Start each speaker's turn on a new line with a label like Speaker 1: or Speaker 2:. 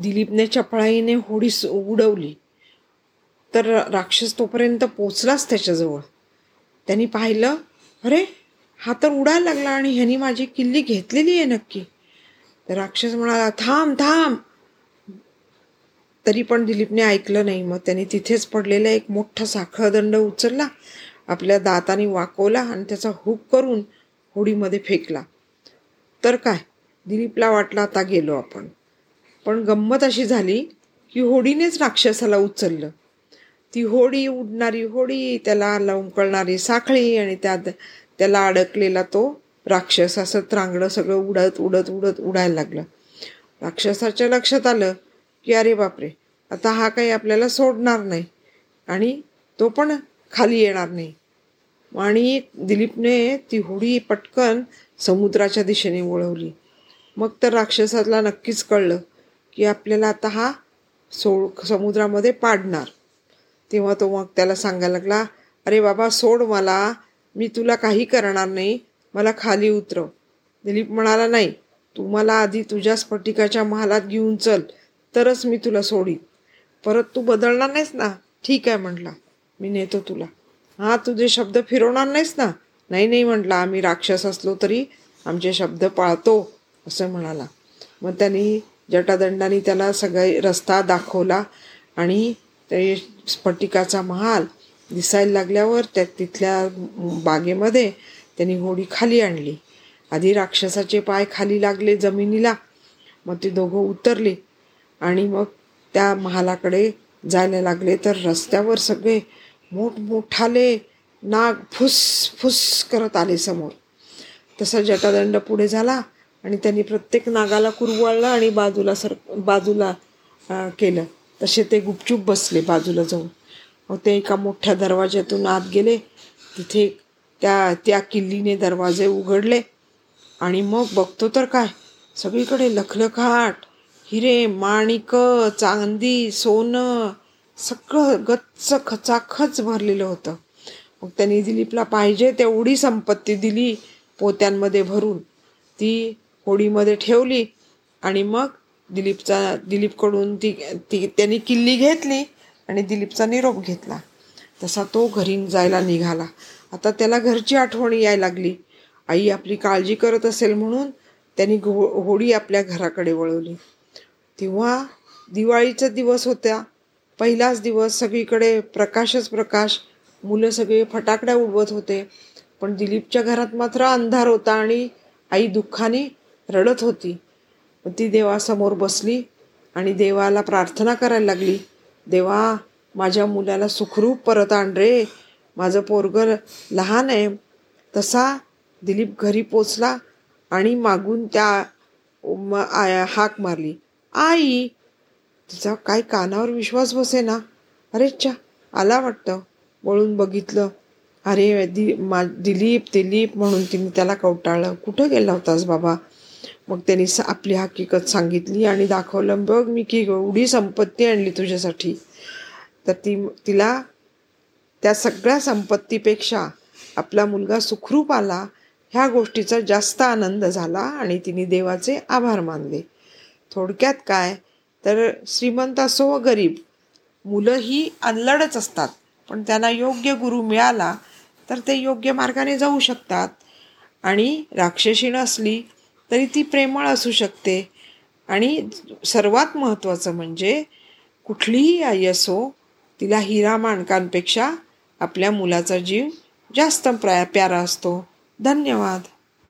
Speaker 1: दिलीपने चपळाईने होडी उडवली. तर राक्षस तोपर्यंत पोचलाच त्याच्याजवळ. त्यांनी पाहिलं अरे हा तर उडायला लागला आणि ह्यानी माझी किल्ली घेतलेली आहे नक्की. तर राक्षस म्हणाला थांब थांब. तरी पण दिलीपने ऐकलं नाही. मग त्यांनी तिथेच पडलेला एक मोठा साखळदंड उचलला आपल्या दाताने वाकवला आणि त्याचा हुक करून होडीमध्ये फेकला. तर काय? दिलीपला वाटला आता गेलो आपण. पण गंमत अशी झाली की होडीनेच राक्षसाला उचललं. ती होडी उडणारी होडी त्याला लवकळणारी साखळी आणि त्यात त्याला अडकलेला तो राक्षस असं त्रांगडं सगळं उडत उडत उडत उडायला लागलं. राक्षसाच्या लक्षात आलं की अरे बापरे आता हा काही आपल्याला सोडणार नाही आणि तो पण खाली येणार नाही. आणि दिलीपने ती होडी पटकन समुद्राच्या दिशेने वळवली. मग तर राक्षसाला नक्कीच कळलं की आपल्याला आता हा सोड समुद्रामध्ये पाडणार. तेव्हा तो मग त्याला सांगायला लागला अरे बाबा सोड मला. मी तुला काही करणार नाही. मला खाली उतरव. दिलीप म्हणाला नाही. तू मला आधी तुझ्या स्फटिकाच्या महालात घेऊन चल. तरच मी तुला सोडीन. परत तू बदलणार नाहीस ना. ठीक आहे म्हटला. मी नेतो तुला. हां तुझे शब्द फिरवणार नाहीस ना. नाही नाही म्हटला. आम्ही राक्षस असलो तरी आमचे शब्द पाळतो असं म्हणाला. मग त्यांनी जटादंडाने त्याला सगळे रस्ता दाखवला आणि ते स्फटिकाचा महाल दिसायला लागल्यावर त्या तिथल्या बागेमध्ये त्यांनी होडी खाली आणली. आधी राक्षसाचे पाय खाली लागले जमिनीला मग ते दोघं उतरले आणि मग त्या महालाकडे जायला लागले. तर रस्त्यावर सगळे मोठमोठाले नाग फुस फुस करत आले समोर. तसा जटादंड पुढे झाला. आणि त्यांनी प्रत्येक नागाला कुरवाळलं आणि बाजूला सर बाजूला केलं. तसे ते गुपचूप बसले बाजूला जाऊन. मग ते एका मोठ्या दरवाज्यातून आत गेले. तिथे त्या त्या किल्लीने दरवाजे उघडले. आणि मग बघतो तर काय? सगळीकडे लखलखाट हिरे माणिक चांदी सोनं सगळं गच्च खचाखच भरलेलं होतं. मग त्यांनी दिलीपला पाहिजे तेवढी संपत्ती दिली पोत्यांमध्ये भरून. ती होडीमध्ये ठेवली आणि मग दिलीपचा दिलीपकडून ती ती त्यांनी किल्ली घेतली आणि दिलीपचा निरोप घेतला. तसा तो घरी जायला निघाला. आता त्याला घरची आठवण यायला लागली. आई आपली काळजी करत असेल म्हणून त्यांनी घो होडी आपल्या घराकडे वळवली. तेव्हा दिवाळीचा दिवस होत्या. पहिलाच दिवस सगळीकडे प्रकाशच प्रकाश. मुलं सगळे फटाकड्या उडवत होते. पण दिलीपच्या घरात मात्र अंधार होता आणि आई दुःखाने रडत होती. ती देवासमोर बसली आणि देवाला प्रार्थना करायला लागली. देवा माझ्या मुलाला सुखरूप परत आण रे. माझं पोरगं लहान आहे. तसा दिलीप घरी पोचला आणि मागून त्या हाक मारली. आई तिचा काय कानावर विश्वास बसे ना अरे चा आला वाटतं. वळून बघितलं. अरे दि मा दिलीप दिलीप म्हणून तिने त्याला कवटाळलं. कुठं गेला होतास बाबा? मग त्यांनी आपली हकीकत सांगितली आणि दाखवलं बघ मी की एवढी संपत्ती आणली तुझ्यासाठी. तर ती तिला त्या सगळ्या संपत्तीपेक्षा आपला मुलगा सुखरूप आला ह्या गोष्टीचा जास्त आनंद झाला आणि तिने देवाचे आभार मानले. थोडक्यात काय? तर श्रीमंत असो व गरीब मुलं ही अनलडच असतात पण त्यांना योग्य गुरु मिळाला तर ते योग्य मार्गाने जाऊ शकतात. आणि राक्षसी नसली तरी ती प्रेमळ असू शकते. आणि सर्वात महत्त्वाचं म्हणजे कुठलीही आई असो तिला हिरा माणकांपेक्षा आपल्या मुलाचा जीव जास्त प्रा प्यारा असतो. धन्यवाद.